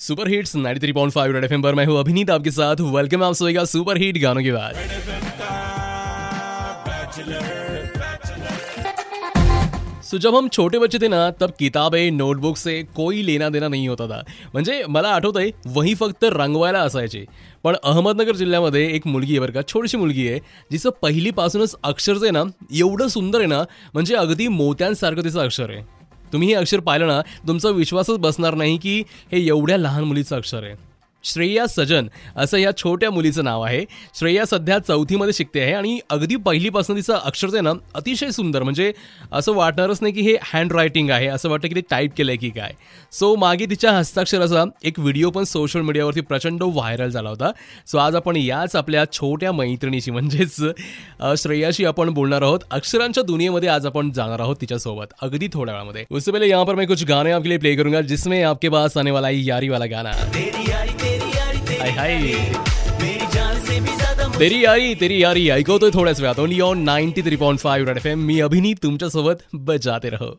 Super hits 93.5 red FM पर मैं हूँ अभिनीत आपके साथ वेलकम आप सभी का सुपर हिट गानों के बाद सो जब हम छोटे बच्चे थे ना तब किताबें नोटबुक से कोई लेना देना नाही होता था। म्हणजे मला आठवतंय वही फक्त रंगवायला असायचे. पण अहमदनगर जिल्ह्यामध्ये एक मुलगी आहे बरं का छोटीशी मुलगी आहे जिचं पहिलीपासूनच अक्षर जे आहे ना एवढं सुंदर आहे ना म्हणजे अगदी मोत्यांसारखं तिचं अक्षर आहे. तुम्ही हे अक्षर पाहिलं ना तुमचा विश्वासच बसणार नाही की हे एवढ्या लहान मुलीचं अक्षर आहे. श्रेया सजन असं या छोट्या मुलीचं नाव आहे. श्रेया सध्या चौथीमध्ये शिकते आहे आणि अगदी पहिलीपासून तिचं अक्षर आहे ना अतिशय सुंदर. म्हणजे असं वाटणारच नाही की हे हँड रायटिंग आहे असं वाटतं की ते टाईप आहे की काय. सो मागे तिच्या हस्ताक्षराचा एक व्हिडिओ पण सोशल मीडियावरती प्रचंड व्हायरल झाला होता. सो आज आपण याच आपल्या छोट्या मैत्रिणीशी म्हणजेच श्रेयाशी आपण बोलणार आहोत. अक्षरांच्या दुनियेमध्ये आज आपण जाणार आहोत तिच्यासोबत अगदी थोड्या वेळामध्ये. उससे पहिले यहाँ पर मैं कुछ गाने आपके लिए प्ले करूंगा जिसमें आपके पास आने वाला है यारी वाला गाना हाय हाय। तेरी यारी तेरी यारी ऐकवतोय थोड्याच वेळात only on ninety three point five Red F M मी अभिनीत तुमच्यासोबत बजाते रहो।